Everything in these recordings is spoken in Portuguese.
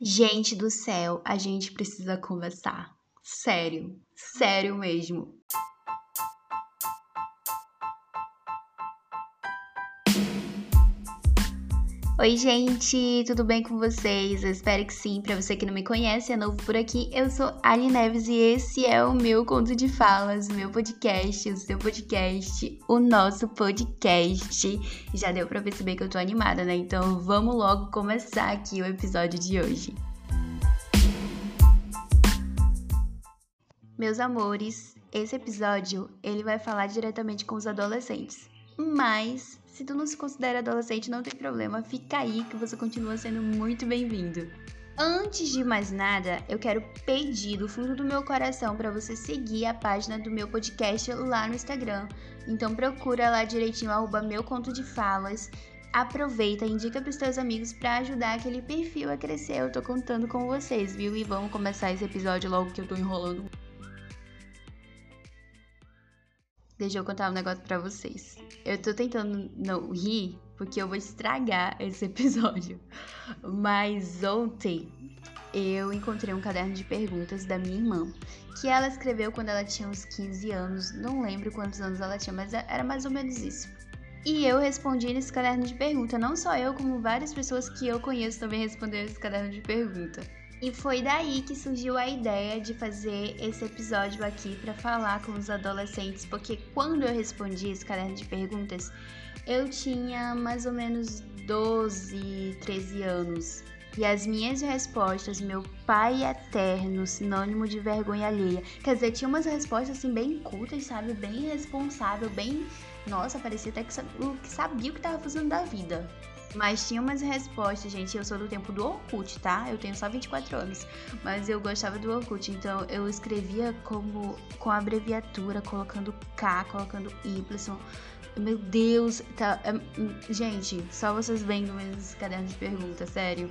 Gente do céu, a gente precisa conversar. Sério, sério mesmo. Oi, gente, tudo bem com vocês? Eu espero que sim. Para você que não me conhece, é novo por aqui, eu sou Ali Neves e esse é o meu conto de falas, meu podcast, o seu podcast, o nosso podcast. Já deu para perceber que eu tô animada, né? Então vamos logo começar aqui o episódio de hoje. Meus amores, esse episódio ele vai falar diretamente com os adolescentes. Mas se tu não se considera adolescente, não tem problema, fica aí que você continua sendo muito bem-vindo. Antes de mais nada, eu quero pedir do fundo do meu coração para você seguir a página do meu podcast lá no Instagram. Então procura lá direitinho arroba meu conto de falas. Aproveita, indica pros teus amigos para ajudar aquele perfil a crescer. Eu tô contando com vocês, viu? E vamos começar esse episódio logo que eu tô enrolando Deixa eu contar um negócio pra vocês. Eu tô tentando não rir, porque eu vou estragar esse episódio. Mas ontem eu encontrei um caderno de perguntas da minha irmã, que ela escreveu quando ela tinha uns 15 anos. Não lembro quantos anos ela tinha, mas era mais ou menos isso. E eu respondi nesse caderno de pergunta. Não só eu, como várias pessoas que eu conheço também responderam esse caderno de pergunta. E foi daí que surgiu a ideia de fazer esse episódio aqui para falar com os adolescentes, porque quando eu respondi esse caderno de perguntas, eu tinha mais ou menos 12, 13 anos. E as minhas respostas, meu pai eterno, sinônimo de vergonha alheia. Quer dizer, tinha umas respostas assim bem cultas, sabe? Bem responsável, bem. Nossa, parecia até que sabia o que tava fazendo da vida. Mas tinha umas respostas, gente. Eu sou do tempo do Orkut, tá? Eu tenho só 24 anos. Mas eu gostava do Orkut. Então eu escrevia como com abreviatura, colocando K, colocando Y. Meu Deus, tá. É, hum, gente, só vocês vendo meus cadernos de perguntas, sério.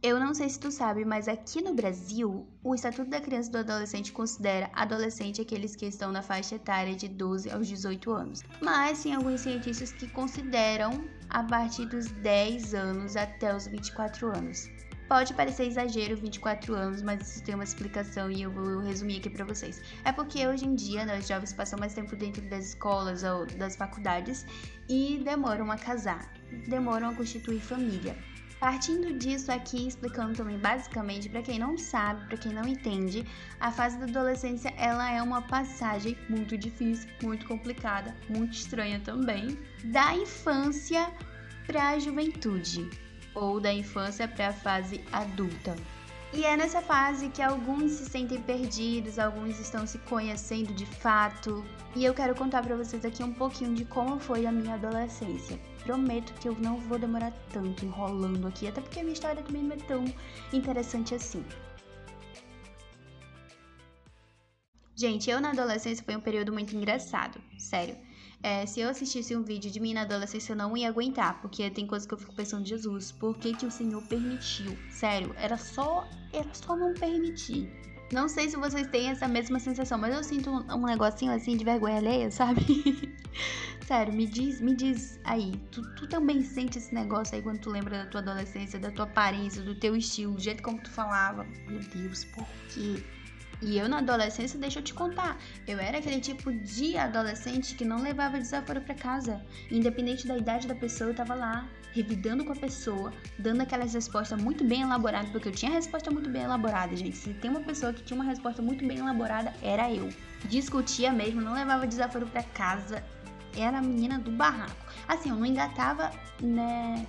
Eu não sei se tu sabe, mas aqui no Brasil, o Estatuto da Criança e do Adolescente considera adolescente aqueles que estão na faixa etária de 12 aos 18 anos. Mas tem alguns cientistas que consideram a partir dos 10 anos até os 24 anos. Pode parecer exagero 24 anos, mas isso tem uma explicação e eu vou resumir aqui para vocês. É porque hoje em dia né, os jovens passam mais tempo dentro das escolas ou das faculdades e demoram a casar, demoram a constituir família. Partindo disso aqui, explicando também basicamente para quem não sabe, para quem não entende, a fase da adolescência ela é uma passagem muito difícil, muito complicada, muito estranha também, da infância para a juventude ou da infância para a fase adulta. E é nessa fase que alguns se sentem perdidos, alguns estão se conhecendo de fato. E eu quero contar para vocês aqui um pouquinho de como foi a minha adolescência. Prometo que eu não vou demorar tanto enrolando aqui, até porque a minha história também não é tão interessante assim. Gente, eu na adolescência foi um período muito engraçado, sério. É, se eu assistisse um vídeo de mim na adolescência, eu não ia aguentar, porque tem coisas que eu fico pensando, Jesus, por que, que o Senhor permitiu? Sério, era só, era só não permitir. Não sei se vocês têm essa mesma sensação, mas eu sinto um, um negocinho assim de vergonha alheia, sabe? Sério, me diz, me diz aí, tu, tu também sente esse negócio aí quando tu lembra da tua adolescência, da tua aparência, do teu estilo, do jeito como tu falava? Meu Deus, por quê? E eu na adolescência, deixa eu te contar, eu era aquele tipo de adolescente que não levava desaforo para casa. Independente da idade da pessoa, eu tava lá, revidando com a pessoa, dando aquelas respostas muito bem elaboradas, porque eu tinha resposta muito bem elaborada, gente. Se tem uma pessoa que tinha uma resposta muito bem elaborada, era eu. Discutia mesmo, não levava desaforo para casa, era a menina do barraco. Assim, eu não engatava, né,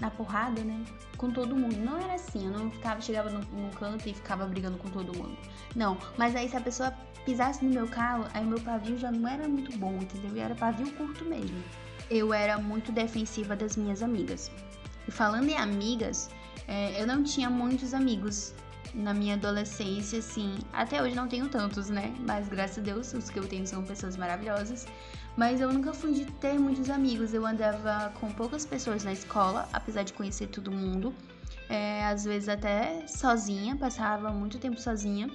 na porrada, né? Com todo mundo. Não era assim, eu não ficava, chegava num, num canto e ficava brigando com todo mundo. Não, mas aí se a pessoa pisasse no meu carro, aí meu pavio já não era muito bom, entendeu? E era pavio curto mesmo. Eu era muito defensiva das minhas amigas. E falando em amigas, é, eu não tinha muitos amigos na minha adolescência, assim. Até hoje não tenho tantos, né? Mas graças a Deus, os que eu tenho são pessoas maravilhosas. Mas eu nunca fui de ter muitos amigos. Eu andava com poucas pessoas na escola, apesar de conhecer todo mundo. É, às vezes até sozinha, passava muito tempo sozinha.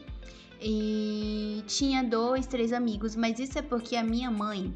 E tinha dois, três amigos, mas isso é porque a minha mãe,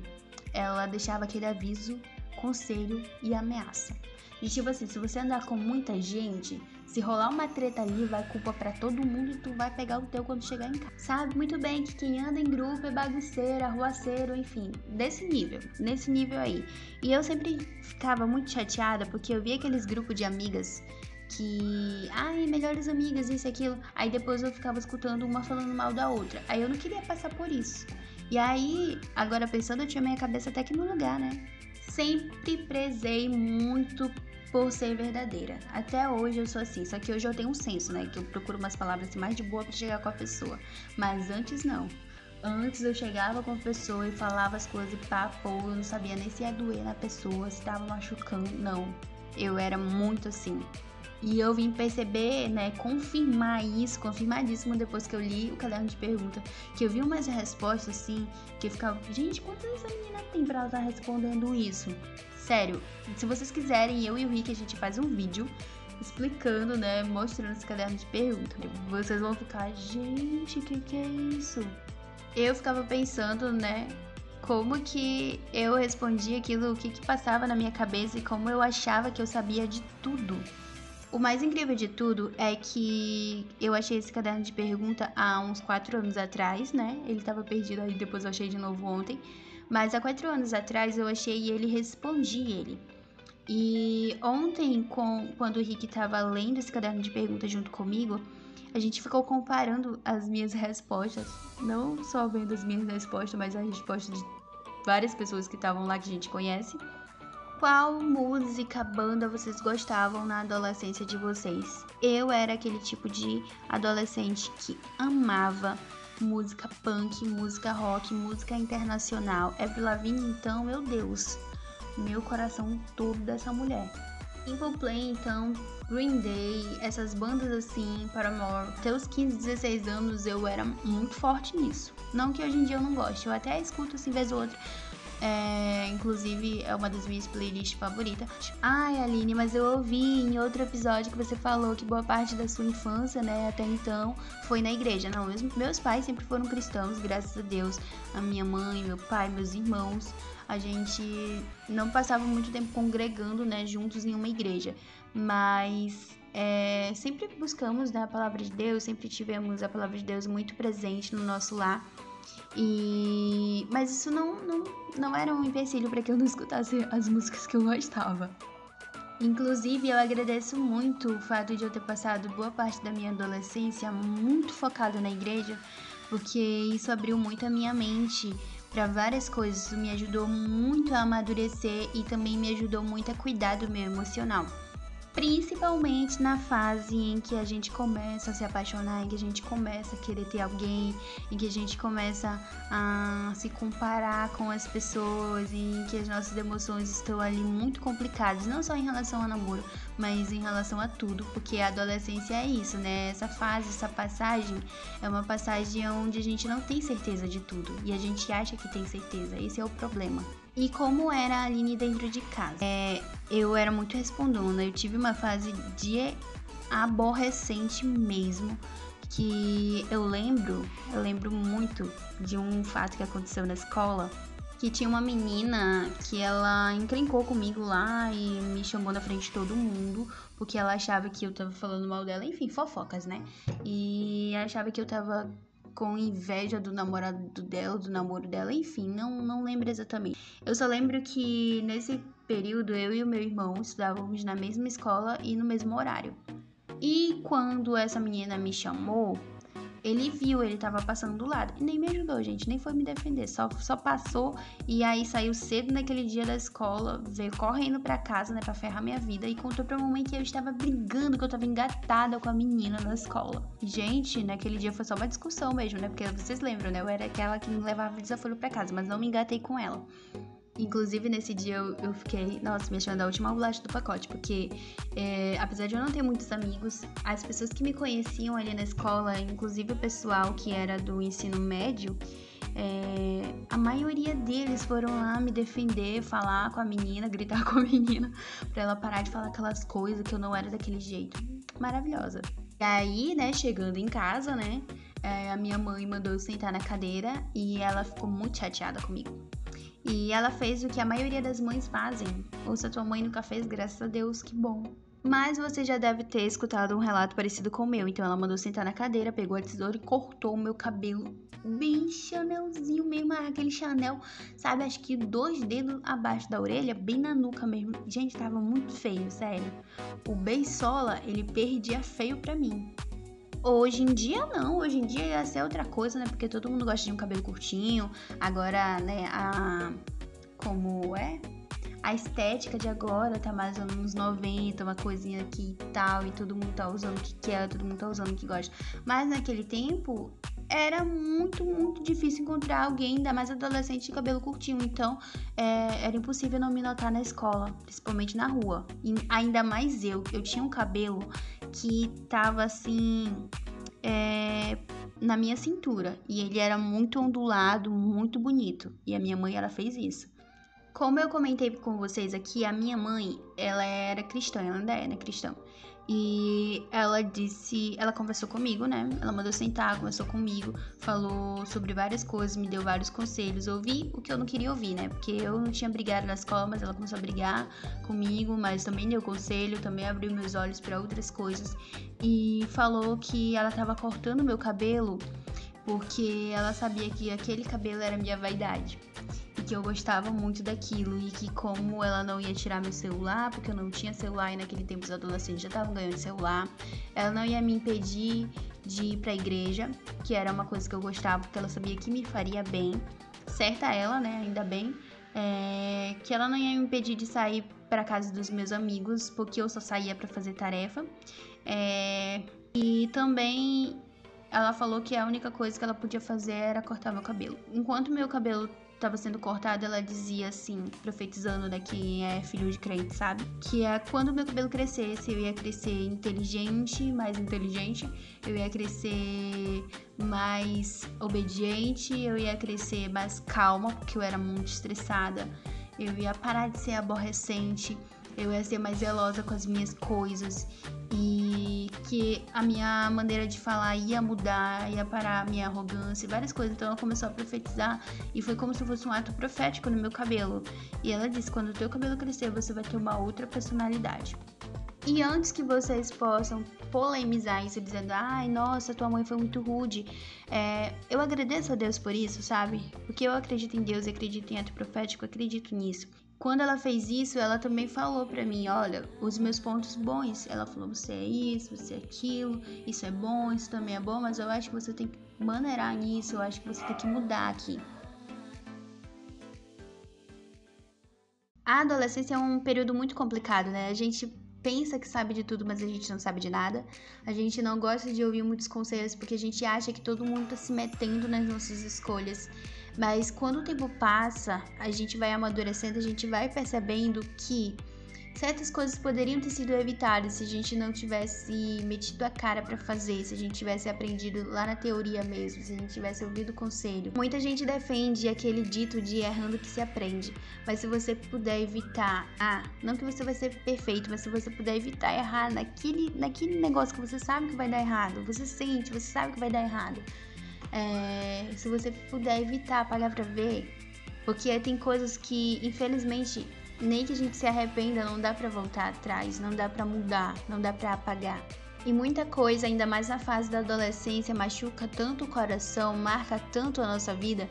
ela deixava aquele aviso, conselho e ameaça. De tipo assim, se você andar com muita gente, se rolar uma treta ali, vai culpa para todo mundo e tu vai pegar o teu quando chegar em casa. Sabe muito bem que quem anda em grupo é bagunceiro, arruaceiro, enfim, desse nível, nesse nível aí. E eu sempre ficava muito chateada porque eu via aqueles grupos de amigas que, ai, melhores amigas, isso e aquilo. Aí depois eu ficava escutando uma falando mal da outra. Aí eu não queria passar por isso. E aí, agora pensando, eu tinha minha cabeça até que no lugar, né? Sempre prezei muito por ser verdadeira. Até hoje eu sou assim, só que hoje eu tenho um senso, né? Que eu procuro umas palavras assim, mais de boa para chegar com a pessoa. Mas antes não. Antes eu chegava com a pessoa e falava as coisas e papo, eu não sabia nem se ia doer na pessoa, se tava machucando. Não. Eu era muito assim. E eu vim perceber, né, confirmar isso, confirmadíssimo depois que eu li o caderno de pergunta, que eu vi umas respostas assim, que eu ficava, gente, quantas essa menina tem pra ela estar tá respondendo isso? Sério, se vocês quiserem, eu e o Rick, a gente faz um vídeo explicando, né, mostrando esse caderno de perguntas. Vocês vão ficar, gente, o que, que é isso? Eu ficava pensando, né, como que eu respondia aquilo, o que, que passava na minha cabeça e como eu achava que eu sabia de tudo. O mais incrível de tudo é que eu achei esse caderno de pergunta há uns quatro anos atrás, né? Ele estava perdido aí, depois eu achei de novo ontem. Mas há quatro anos atrás eu achei ele e respondi ele. E ontem, com, quando o Rick estava lendo esse caderno de perguntas junto comigo, a gente ficou comparando as minhas respostas. Não só vendo as minhas respostas, mas as respostas de várias pessoas que estavam lá que a gente conhece. Qual música, banda vocês gostavam na adolescência de vocês? Eu era aquele tipo de adolescente que amava música punk, música rock, música internacional. Avril Lavigne, então, meu Deus, meu coração todo dessa mulher. Simple Play, então, Green Day, essas bandas assim, Paramore. Até os 15, 16 anos eu era muito forte nisso. Não que hoje em dia eu não goste, eu até escuto assim vez ou outra, é, inclusive, é uma das minhas playlists favoritas. Ai, Aline, mas eu ouvi em outro episódio que você falou que boa parte da sua infância, né, até então, foi na igreja. Não, meus, meus pais sempre foram cristãos, graças a Deus. A minha mãe, meu pai, meus irmãos. A gente não passava muito tempo congregando, né, juntos em uma igreja. Mas é, sempre buscamos né, a palavra de Deus, sempre tivemos a palavra de Deus muito presente no nosso lar. E mas isso não, não, não era um empecilho para que eu não escutasse as músicas que eu gostava. Inclusive, eu agradeço muito o fato de eu ter passado boa parte da minha adolescência muito focado na igreja, porque isso abriu muito a minha mente para várias coisas, isso me ajudou muito a amadurecer e também me ajudou muito a cuidar do meu emocional principalmente na fase em que a gente começa a se apaixonar, em que a gente começa a querer ter alguém, em que a gente começa a se comparar com as pessoas, em que as nossas emoções estão ali muito complicadas, não só em relação ao namoro, mas em relação a tudo, porque a adolescência é isso, né? Essa fase, essa passagem é uma passagem onde a gente não tem certeza de tudo e a gente acha que tem certeza. Esse é o problema. E como era a Aline dentro de casa? É, eu era muito respondona, eu tive uma fase de aborrecente mesmo, que eu lembro, eu lembro muito de um fato que aconteceu na escola, que tinha uma menina que ela encrencou comigo lá e me chamou na frente de todo mundo, porque ela achava que eu tava falando mal dela, enfim, fofocas, né? E achava que eu tava com inveja do namorado dela, do namoro dela, enfim, não, não lembro exatamente. Eu só lembro que nesse período eu e o meu irmão estudávamos na mesma escola e no mesmo horário. E quando essa menina me chamou, ele viu, ele tava passando do lado. E nem me ajudou, gente, nem foi me defender. Só, só passou e aí saiu cedo naquele dia da escola, veio correndo pra casa, né, pra ferrar minha vida. E contou pra mamãe que eu estava brigando, que eu tava engatada com a menina na escola. Gente, naquele dia foi só uma discussão mesmo, né? Porque vocês lembram, né? Eu era aquela que me levava desaforo pra casa, mas não me engatei com ela. Inclusive, nesse dia eu, eu, fiquei, nossa, me achando a última bolacha do pacote, porque é, apesar de eu não ter muitos amigos, as pessoas que me conheciam ali na escola, inclusive o pessoal que era do ensino médio, é, a maioria deles foram lá me defender, falar com a menina, gritar com a menina, pra ela parar de falar aquelas coisas que eu não era daquele jeito. Maravilhosa. E aí, né, chegando em casa, né, é, a minha mãe mandou eu sentar na cadeira e ela ficou muito chateada comigo. E ela fez o que a maioria das mães fazem. Ou se a tua mãe nunca fez, graças a Deus, que bom. Mas você já deve ter escutado um relato parecido com o meu. Então ela mandou sentar na cadeira, pegou a tesoura e cortou o meu cabelo bem chanelzinho mesmo, aquele chanel, sabe? Acho que dois dedos abaixo da orelha, bem na nuca mesmo. Gente, tava muito feio, sério. O beisola, ele perdia feio pra mim. Hoje em dia não, hoje em dia ia ser outra coisa, né? Porque todo mundo gosta de um cabelo curtinho. Agora, né, a como é? A estética de agora tá mais ou menos 90, uma coisinha aqui e tal, e todo mundo tá usando o que quer, todo mundo tá usando o que gosta. Mas naquele tempo era muito, muito difícil encontrar alguém, ainda mais adolescente de cabelo curtinho. Então, é, era impossível não me notar na escola, principalmente na rua. E ainda mais eu, eu tinha um cabelo que tava assim. É, na minha cintura e ele era muito ondulado, muito bonito. E a minha mãe ela fez isso. Como eu comentei com vocês aqui, a minha mãe, ela era cristã, ela ainda é, né, cristã. E ela disse, ela conversou comigo, né? Ela mandou sentar, conversou comigo, falou sobre várias coisas, me deu vários conselhos. Ouvi o que eu não queria ouvir, né? Porque eu não tinha brigado na escola, mas ela começou a brigar comigo, mas também deu conselho, também abriu meus olhos para outras coisas e falou que ela tava cortando meu cabelo porque ela sabia que aquele cabelo era minha vaidade que eu gostava muito daquilo e que como ela não ia tirar meu celular, porque eu não tinha celular e naquele tempo os adolescentes já estavam ganhando celular, ela não ia me impedir de ir pra igreja, que era uma coisa que eu gostava, porque ela sabia que me faria bem, certa ela, né, ainda bem, é, que ela não ia me impedir de sair para casa dos meus amigos, porque eu só saía para fazer tarefa, é, e também ela falou que a única coisa que ela podia fazer era cortar meu cabelo. Enquanto meu cabelo estava sendo cortada, ela dizia assim, profetizando, né, que é filho de crente, sabe? Que é quando meu cabelo crescesse, eu ia crescer inteligente, mais inteligente, eu ia crescer mais obediente, eu ia crescer mais calma, porque eu era muito estressada, eu ia parar de ser aborrecente, eu ia ser mais zelosa com as minhas coisas e que a minha maneira de falar ia mudar, ia parar a minha arrogância várias coisas. Então ela começou a profetizar e foi como se fosse um ato profético no meu cabelo. E ela disse: quando o teu cabelo crescer, você vai ter uma outra personalidade. E antes que vocês possam polemizar isso dizendo, ai, nossa, tua mãe foi muito rude, é, eu agradeço a Deus por isso, sabe? Porque eu acredito em Deus, acredito em ato profético, acredito nisso. Quando ela fez isso, ela também falou para mim, olha, os meus pontos bons. Ela falou, você é isso, você é aquilo, isso é bom, isso também é bom, mas eu acho que você tem que maneirar nisso, eu acho que você tem que mudar aqui. A adolescência é um período muito complicado, né? A gente pensa que sabe de tudo, mas a gente não sabe de nada. A gente não gosta de ouvir muitos conselhos porque a gente acha que todo mundo tá se metendo nas nossas escolhas. Mas quando o tempo passa, a gente vai amadurecendo, a gente vai percebendo que certas coisas poderiam ter sido evitadas se a gente não tivesse metido a cara para fazer, se a gente tivesse aprendido lá na teoria mesmo, se a gente tivesse ouvido o conselho. Muita gente defende aquele dito de errando que se aprende, mas se você puder evitar, ah, não que você vai ser perfeito, mas se você puder evitar errar naquele, naquele negócio que você sabe que vai dar errado, você sente, você sabe que vai dar errado é, se você puder evitar a palavra ver, porque tem coisas que, infelizmente, nem que a gente se arrependa, não dá para voltar atrás, não dá para mudar, não dá para apagar. E muita coisa, ainda mais na fase da adolescência, machuca tanto o coração, marca tanto a nossa vida,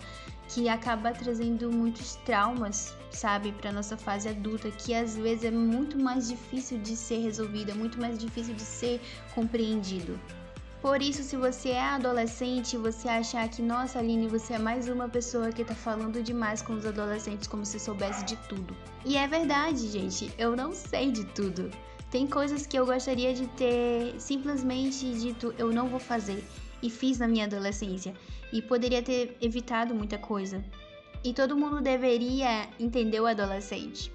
que acaba trazendo muitos traumas, sabe, para nossa fase adulta, que às vezes é muito mais difícil de ser resolvida, muito mais difícil de ser compreendido. Por isso, se você é adolescente e você achar que, nossa, Aline, você é mais uma pessoa que tá falando demais com os adolescentes como se soubesse de tudo. E é verdade, gente, eu não sei de tudo. Tem coisas que eu gostaria de ter simplesmente dito eu não vou fazer e fiz na minha adolescência e poderia ter evitado muita coisa. E todo mundo deveria entender o adolescente.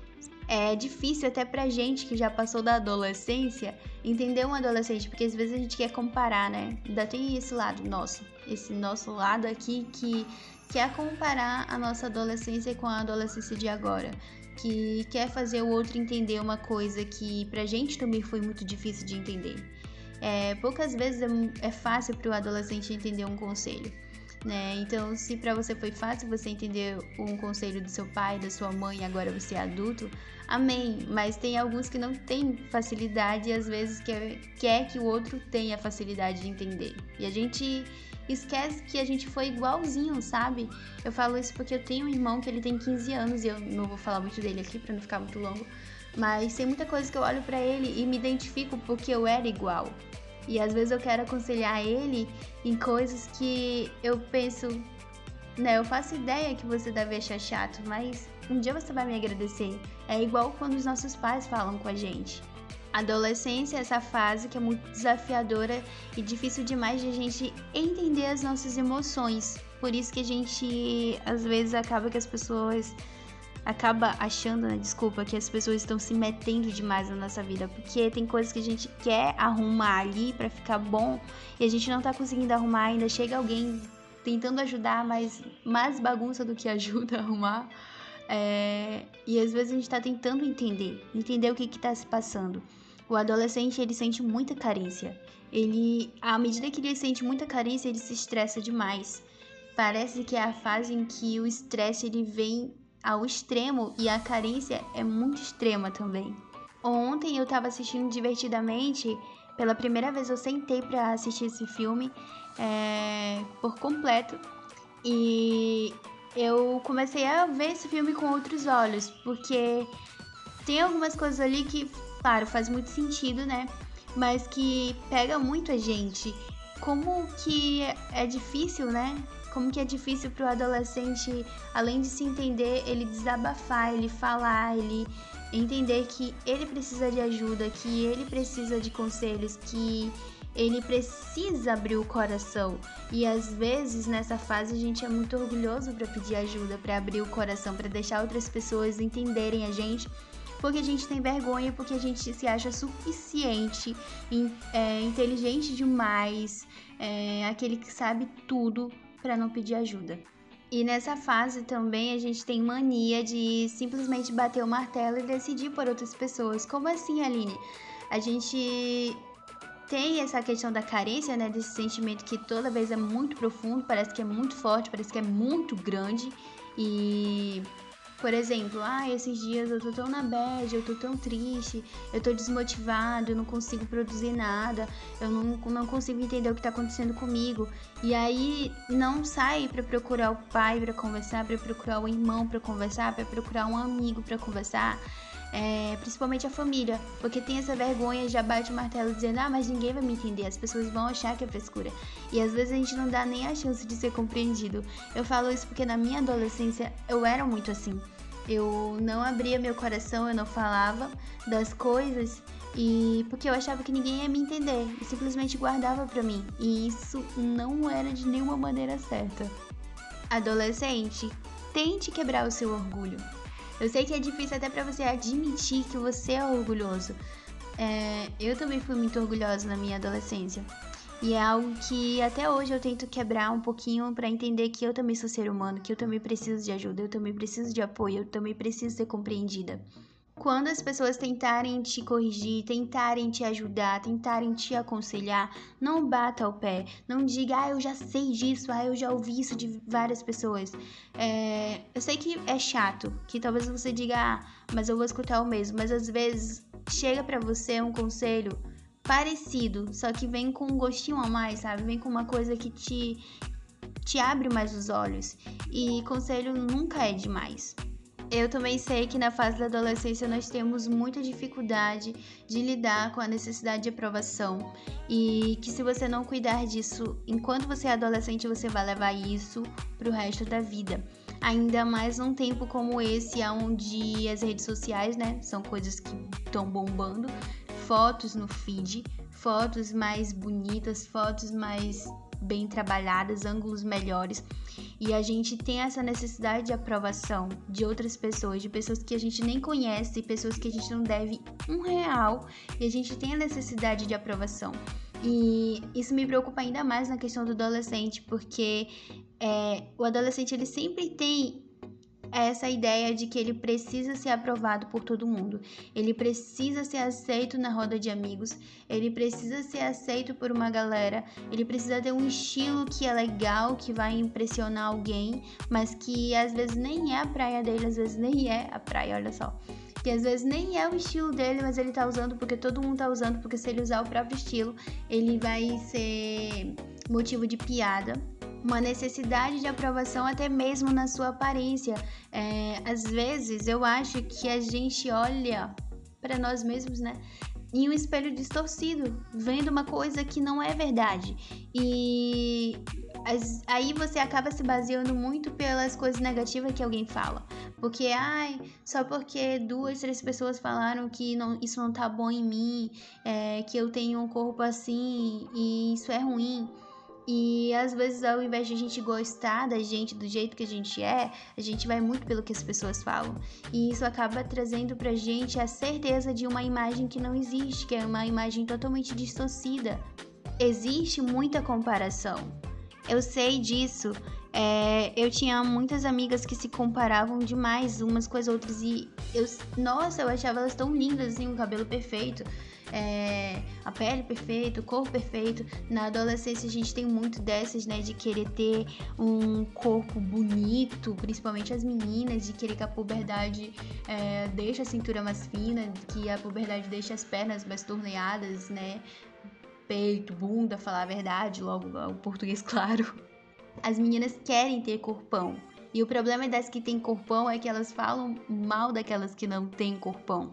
É difícil até pra gente que já passou da adolescência entender um adolescente, porque às vezes a gente quer comparar, né? Ainda tem esse lado nosso, esse nosso lado aqui que quer comparar a nossa adolescência com a adolescência de agora, que quer fazer o outro entender uma coisa que pra gente também foi muito difícil de entender. É, poucas vezes é, é fácil para o adolescente entender um conselho. Né? Então, se para você foi fácil você entender um conselho do seu pai, da sua mãe, agora você é adulto, amém. Mas tem alguns que não têm facilidade e às vezes quer, quer que o outro tenha facilidade de entender. E a gente esquece que a gente foi igualzinho, sabe? Eu falo isso porque eu tenho um irmão que ele tem 15 anos e eu não vou falar muito dele aqui para não ficar muito longo, mas tem muita coisa que eu olho para ele e me identifico porque eu era igual. E às vezes eu quero aconselhar ele em coisas que eu penso, né, eu faço ideia que você deve achar chato, mas um dia você vai me agradecer. É igual quando os nossos pais falam com a gente. Adolescência é essa fase que é muito desafiadora e difícil demais de a gente entender as nossas emoções. Por isso que a gente às vezes acaba que as pessoas acaba achando, né, desculpa, que as pessoas estão se metendo demais na nossa vida, porque tem coisas que a gente quer arrumar ali para ficar bom e a gente não tá conseguindo arrumar ainda. Chega alguém tentando ajudar, mas mais bagunça do que ajuda a arrumar. É... E às vezes a gente tá tentando entender, entender o que que tá se passando. O adolescente, ele sente muita carência. Ele, à medida que ele sente muita carência, ele se estressa demais. Parece que é a fase em que o estresse ele vem ao extremo e a carência é muito extrema também. Ontem eu tava assistindo divertidamente, pela primeira vez eu sentei para assistir esse filme é, por completo e eu comecei a ver esse filme com outros olhos, porque tem algumas coisas ali que, claro, faz muito sentido, né? Mas que pega muito a gente. Como que é difícil, né? Como que é difícil para o adolescente, além de se entender, ele desabafar, ele falar, ele entender que ele precisa de ajuda, que ele precisa de conselhos, que ele precisa abrir o coração. E às vezes nessa fase a gente é muito orgulhoso para pedir ajuda, para abrir o coração, para deixar outras pessoas entenderem a gente, porque a gente tem vergonha, porque a gente se acha suficiente, é, inteligente demais, é, aquele que sabe tudo para não pedir ajuda. E nessa fase também a gente tem mania de simplesmente bater o martelo e decidir por outras pessoas. Como assim, Aline? A gente tem essa questão da carência, né? Desse sentimento que toda vez é muito profundo, parece que é muito forte, parece que é muito grande. E por exemplo, ah, esses dias eu tô tão na bad, eu tô tão triste, eu tô desmotivado, eu não consigo produzir nada, eu não, não consigo entender o que tá acontecendo comigo. E aí não sai para procurar o pai para conversar, para procurar o irmão para conversar, para procurar um amigo para conversar. É, principalmente a família, porque tem essa vergonha, já bate o martelo dizendo, ah, mas ninguém vai me entender, as pessoas vão achar que é frescura. E às vezes a gente não dá nem a chance de ser compreendido. Eu falo isso porque na minha adolescência eu era muito assim. Eu não abria meu coração, eu não falava das coisas e porque eu achava que ninguém ia me entender e simplesmente guardava para mim. E isso não era de nenhuma maneira certa. Adolescente, tente quebrar o seu orgulho. Eu sei que é difícil até para você admitir que você é orgulhoso. É, eu também fui muito orgulhosa na minha adolescência. E é algo que até hoje eu tento quebrar um pouquinho para entender que eu também sou ser humano, que eu também preciso de ajuda, eu também preciso de apoio, eu também preciso ser compreendida. Quando as pessoas tentarem te corrigir, tentarem te ajudar, tentarem te aconselhar, não bata o pé. Não diga, ah, eu já sei disso, ah, eu já ouvi isso de várias pessoas. É, eu sei que é chato, que talvez você diga, ah, mas eu vou escutar o mesmo. Mas às vezes chega para você um conselho parecido, só que vem com um gostinho a mais, sabe? Vem com uma coisa que te, te abre mais os olhos. E conselho nunca é demais. Eu também sei que na fase da adolescência nós temos muita dificuldade de lidar com a necessidade de aprovação e que se você não cuidar disso enquanto você é adolescente, você vai levar isso pro resto da vida. Ainda mais num tempo como esse, onde as redes sociais, né, são coisas que estão bombando, fotos no feed, fotos mais bonitas, fotos mais bem trabalhadas, ângulos melhores. E a gente tem essa necessidade de aprovação de outras pessoas, de pessoas que a gente nem conhece, pessoas que a gente não deve um real, e a gente tem a necessidade de aprovação. E isso me preocupa ainda mais na questão do adolescente, porque é, o adolescente ele sempre tem essa ideia de que ele precisa ser aprovado por todo mundo. Ele precisa ser aceito na roda de amigos, ele precisa ser aceito por uma galera, ele precisa ter um estilo que é legal, que vai impressionar alguém, mas que às vezes nem é a praia dele, às vezes nem é a praia, olha só. Que às vezes nem é o estilo dele, mas ele tá usando porque todo mundo tá usando, porque se ele usar o próprio estilo, ele vai ser motivo de piada uma necessidade de aprovação até mesmo na sua aparência. É, às vezes eu acho que a gente olha para nós mesmos, né? Em um espelho distorcido, vendo uma coisa que não é verdade. E as, aí você acaba se baseando muito pelas coisas negativas que alguém fala. Porque, ai, só porque duas, três pessoas falaram que não, isso não tá bom em mim, é, que eu tenho um corpo assim e isso é ruim. E às vezes, ao invés de a gente gostar da gente do jeito que a gente é, a gente vai muito pelo que as pessoas falam. E isso acaba trazendo pra gente a certeza de uma imagem que não existe, que é uma imagem totalmente distorcida. Existe muita comparação. Eu sei disso. É, eu tinha muitas amigas que se comparavam demais umas com as outras e eu, nossa, eu achava elas tão lindas assim, o cabelo perfeito é, a pele perfeita, o corpo perfeito. Na adolescência a gente tem muito dessas, né? De querer ter um corpo bonito, principalmente as meninas, de querer que a puberdade é, deixe a cintura mais fina, que a puberdade deixe as pernas mais torneadas, né? Peito, bunda, falar a verdade, logo o português claro. As meninas querem ter corpão. E o problema das que têm corpão é que elas falam mal daquelas que não têm corpão.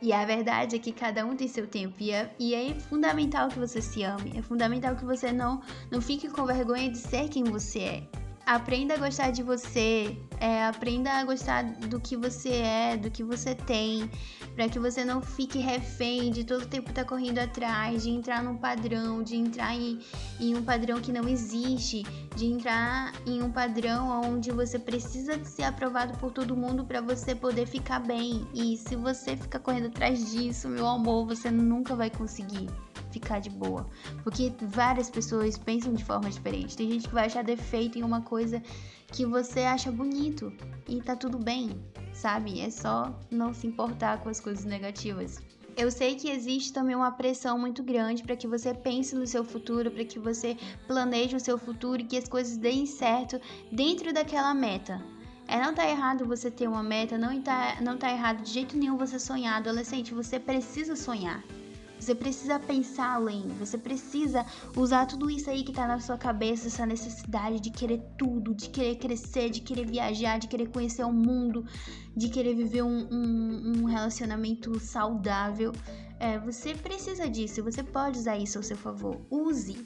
E a verdade é que cada um tem seu tempo. E é, e é, fundamental que você se ame. É fundamental que você não, não fique com vergonha de ser quem você é. Aprenda a gostar de você, é, aprenda a gostar do que você é, do que você tem, para que você não fique refém de todo tempo estar tá correndo atrás, de entrar num padrão, de entrar em, em um padrão que não existe, de entrar em um padrão onde você precisa ser aprovado por todo mundo para você poder ficar bem. E se você ficar correndo atrás disso, meu amor, você nunca vai conseguir ficar de boa. Porque várias pessoas pensam de forma diferente. Tem gente que vai achar defeito em uma coisa que você acha bonito e tá tudo bem, sabe? É só não se importar com as coisas negativas. Eu sei que existe também uma pressão muito grande para que você pense no seu futuro, para que você planeje o seu futuro e que as coisas deem certo dentro daquela meta. É, não tá errado você ter uma meta, não tá, não tá errado de jeito nenhum você sonhar. Adolescente, você precisa sonhar. Você precisa pensar além, você precisa usar tudo isso aí que tá na sua cabeça, essa necessidade de querer tudo, de querer crescer, de querer viajar, de querer conhecer o mundo, de querer viver um, um, um relacionamento saudável. É, você precisa disso, você pode usar isso ao seu favor. Use,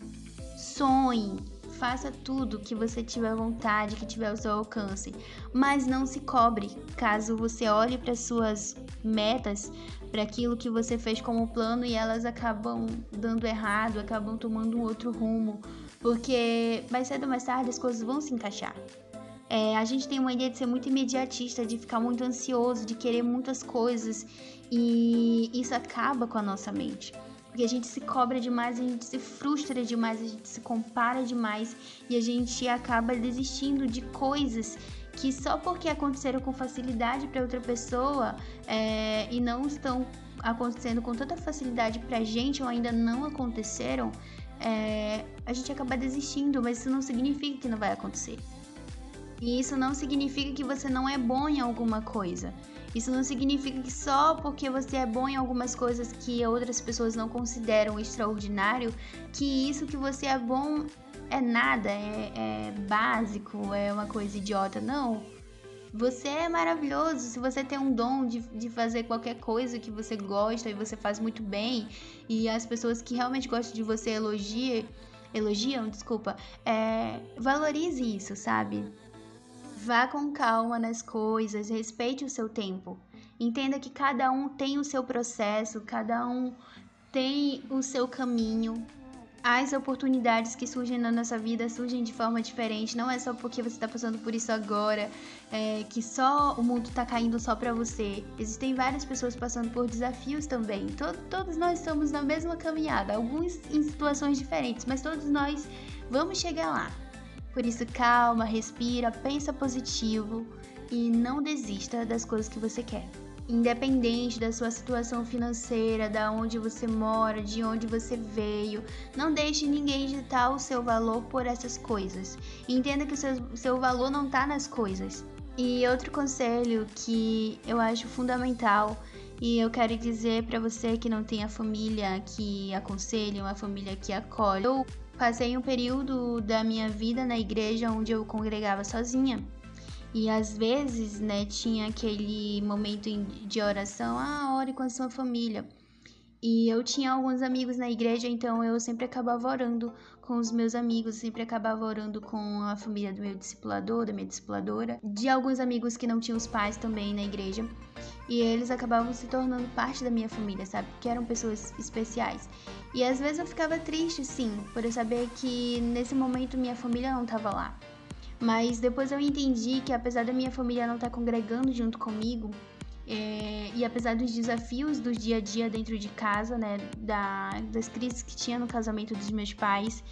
sonhe, faça tudo que você tiver vontade, que tiver ao seu alcance, mas não se cobre caso você olhe para suas metas, para aquilo que você fez como plano e elas acabam dando errado, acabam tomando um outro rumo, porque mais cedo ou mais tarde as coisas vão se encaixar. É, a gente tem uma ideia de ser muito imediatista, de ficar muito ansioso, de querer muitas coisas e isso acaba com a nossa mente. Porque a gente se cobra demais, a gente se frustra demais, a gente se compara demais e a gente acaba desistindo de coisas que só porque aconteceram com facilidade para outra pessoa é, e não estão acontecendo com tanta facilidade pra gente ou ainda não aconteceram, é, a gente acaba desistindo, mas isso não significa que não vai acontecer. E isso não significa que você não é bom em alguma coisa. Isso não significa que só porque você é bom em algumas coisas que outras pessoas não consideram extraordinário, que isso que você é bom é nada, é, é básico, é uma coisa idiota. Não. Você é maravilhoso. Se você tem um dom de, de fazer qualquer coisa que você gosta e você faz muito bem, e as pessoas que realmente gostam de você elogiam, elogiam, desculpa, é, valorize isso, sabe? Vá com calma nas coisas, respeite o seu tempo. Entenda que cada um tem o seu processo, cada um tem o seu caminho, as oportunidades que surgem na nossa vida surgem de forma diferente. Não é só porque você está passando por isso agora, é, que só o mundo está caindo só para você. Existem várias pessoas passando por desafios também. Todo, todos nós estamos na mesma caminhada, alguns em situações diferentes, mas todos nós vamos chegar lá. Por isso, calma, respira, pensa positivo e não desista das coisas que você quer. Independente da sua situação financeira, da onde você mora, de onde você veio, não deixe ninguém ditar o seu valor por essas coisas. Entenda que o seu, seu valor não está nas coisas. E outro conselho que eu acho fundamental e eu quero dizer para você que não tem a família que aconselha, uma família que acolhe. Passei um período da minha vida na igreja onde eu congregava sozinha. E às vezes, né, tinha aquele momento de oração, ah, ore com a sua família. E eu tinha alguns amigos na igreja, então eu sempre acabava orando com os meus amigos, sempre acabava orando com a família do meu discipulador, da minha discipuladora, de alguns amigos que não tinham os pais também na igreja. E eles acabavam se tornando parte da minha família, sabe? Que eram pessoas especiais. E às vezes eu ficava triste, sim, por eu saber que nesse momento minha família não estava lá. Mas depois eu entendi que apesar da minha família não estar tá congregando junto comigo, é, e apesar dos desafios do dia a dia dentro de casa, né, da, das crises que tinha no casamento dos meus pais,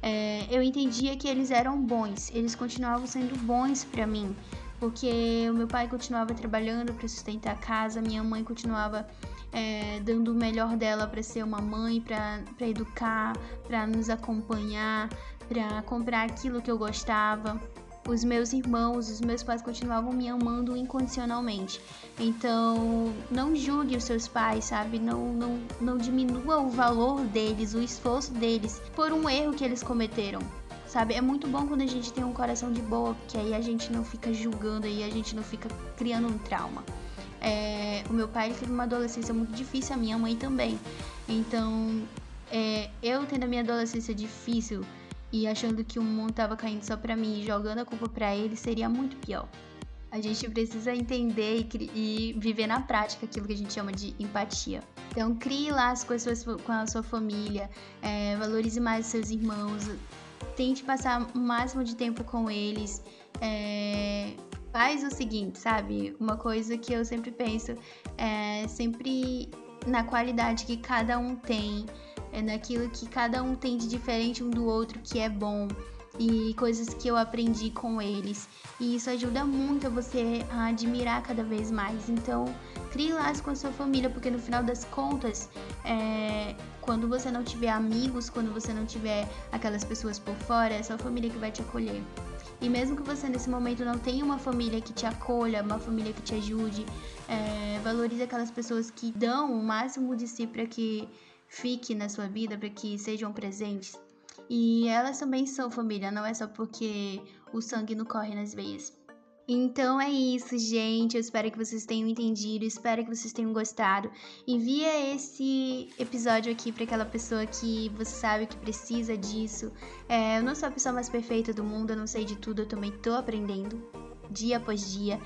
é, eu entendia que eles eram bons, eles continuavam sendo bons para mim, porque o meu pai continuava trabalhando para sustentar a casa, minha mãe continuava é, dando o melhor dela para ser uma mãe, para educar, para nos acompanhar, para comprar aquilo que eu gostava. Os meus irmãos, os meus pais continuavam me amando incondicionalmente. Então, não julgue os seus pais, sabe? Não, não, não diminua o valor deles, o esforço deles por um erro que eles cometeram sabe? É muito bom quando a gente tem um coração de boa, porque aí a gente não fica julgando, aí a gente não fica criando um trauma. É, o meu pai teve uma adolescência muito difícil, a minha mãe também. Então, é, eu tendo a minha adolescência difícil e achando que o mundo tava caindo só pra mim e jogando a culpa pra ele, seria muito pior. A gente precisa entender e, e, viver na prática aquilo que a gente chama de empatia. Então, crie laços com a sua, com a sua família, é, valorize mais seus irmãos, tente passar o máximo de tempo com eles. É, faz o seguinte, sabe? Uma coisa que eu sempre penso é sempre na qualidade que cada um tem, é naquilo que cada um tem de diferente um do outro que é bom e coisas que eu aprendi com eles. E isso ajuda muito a você a admirar cada vez mais. Então, crie laços com a sua família, porque no final das contas, é, quando você não tiver amigos, quando você não tiver aquelas pessoas por fora, é sua família que vai te acolher. E mesmo que você nesse momento não tenha uma família que te acolha, uma família que te ajude, é, valorize aquelas pessoas que dão o máximo de si para que fique na sua vida, para que sejam presentes. E elas também são família, não é só porque o sangue não corre nas veias. Então é isso, gente. Eu espero que vocês tenham entendido, espero que vocês tenham gostado. Envia esse episódio aqui para aquela pessoa que você sabe que precisa disso. É, eu não sou a pessoa mais perfeita do mundo, eu não sei de tudo, eu também tô aprendendo dia após dia.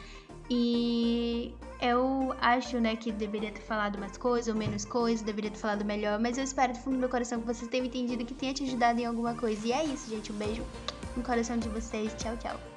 E eu acho, né, que deveria ter falado mais coisas ou menos coisas, deveria ter falado melhor, mas eu espero do fundo do meu coração que vocês tenham entendido que tenha te ajudado em alguma coisa. E é isso, gente. Um beijo no coração de vocês. Tchau, tchau.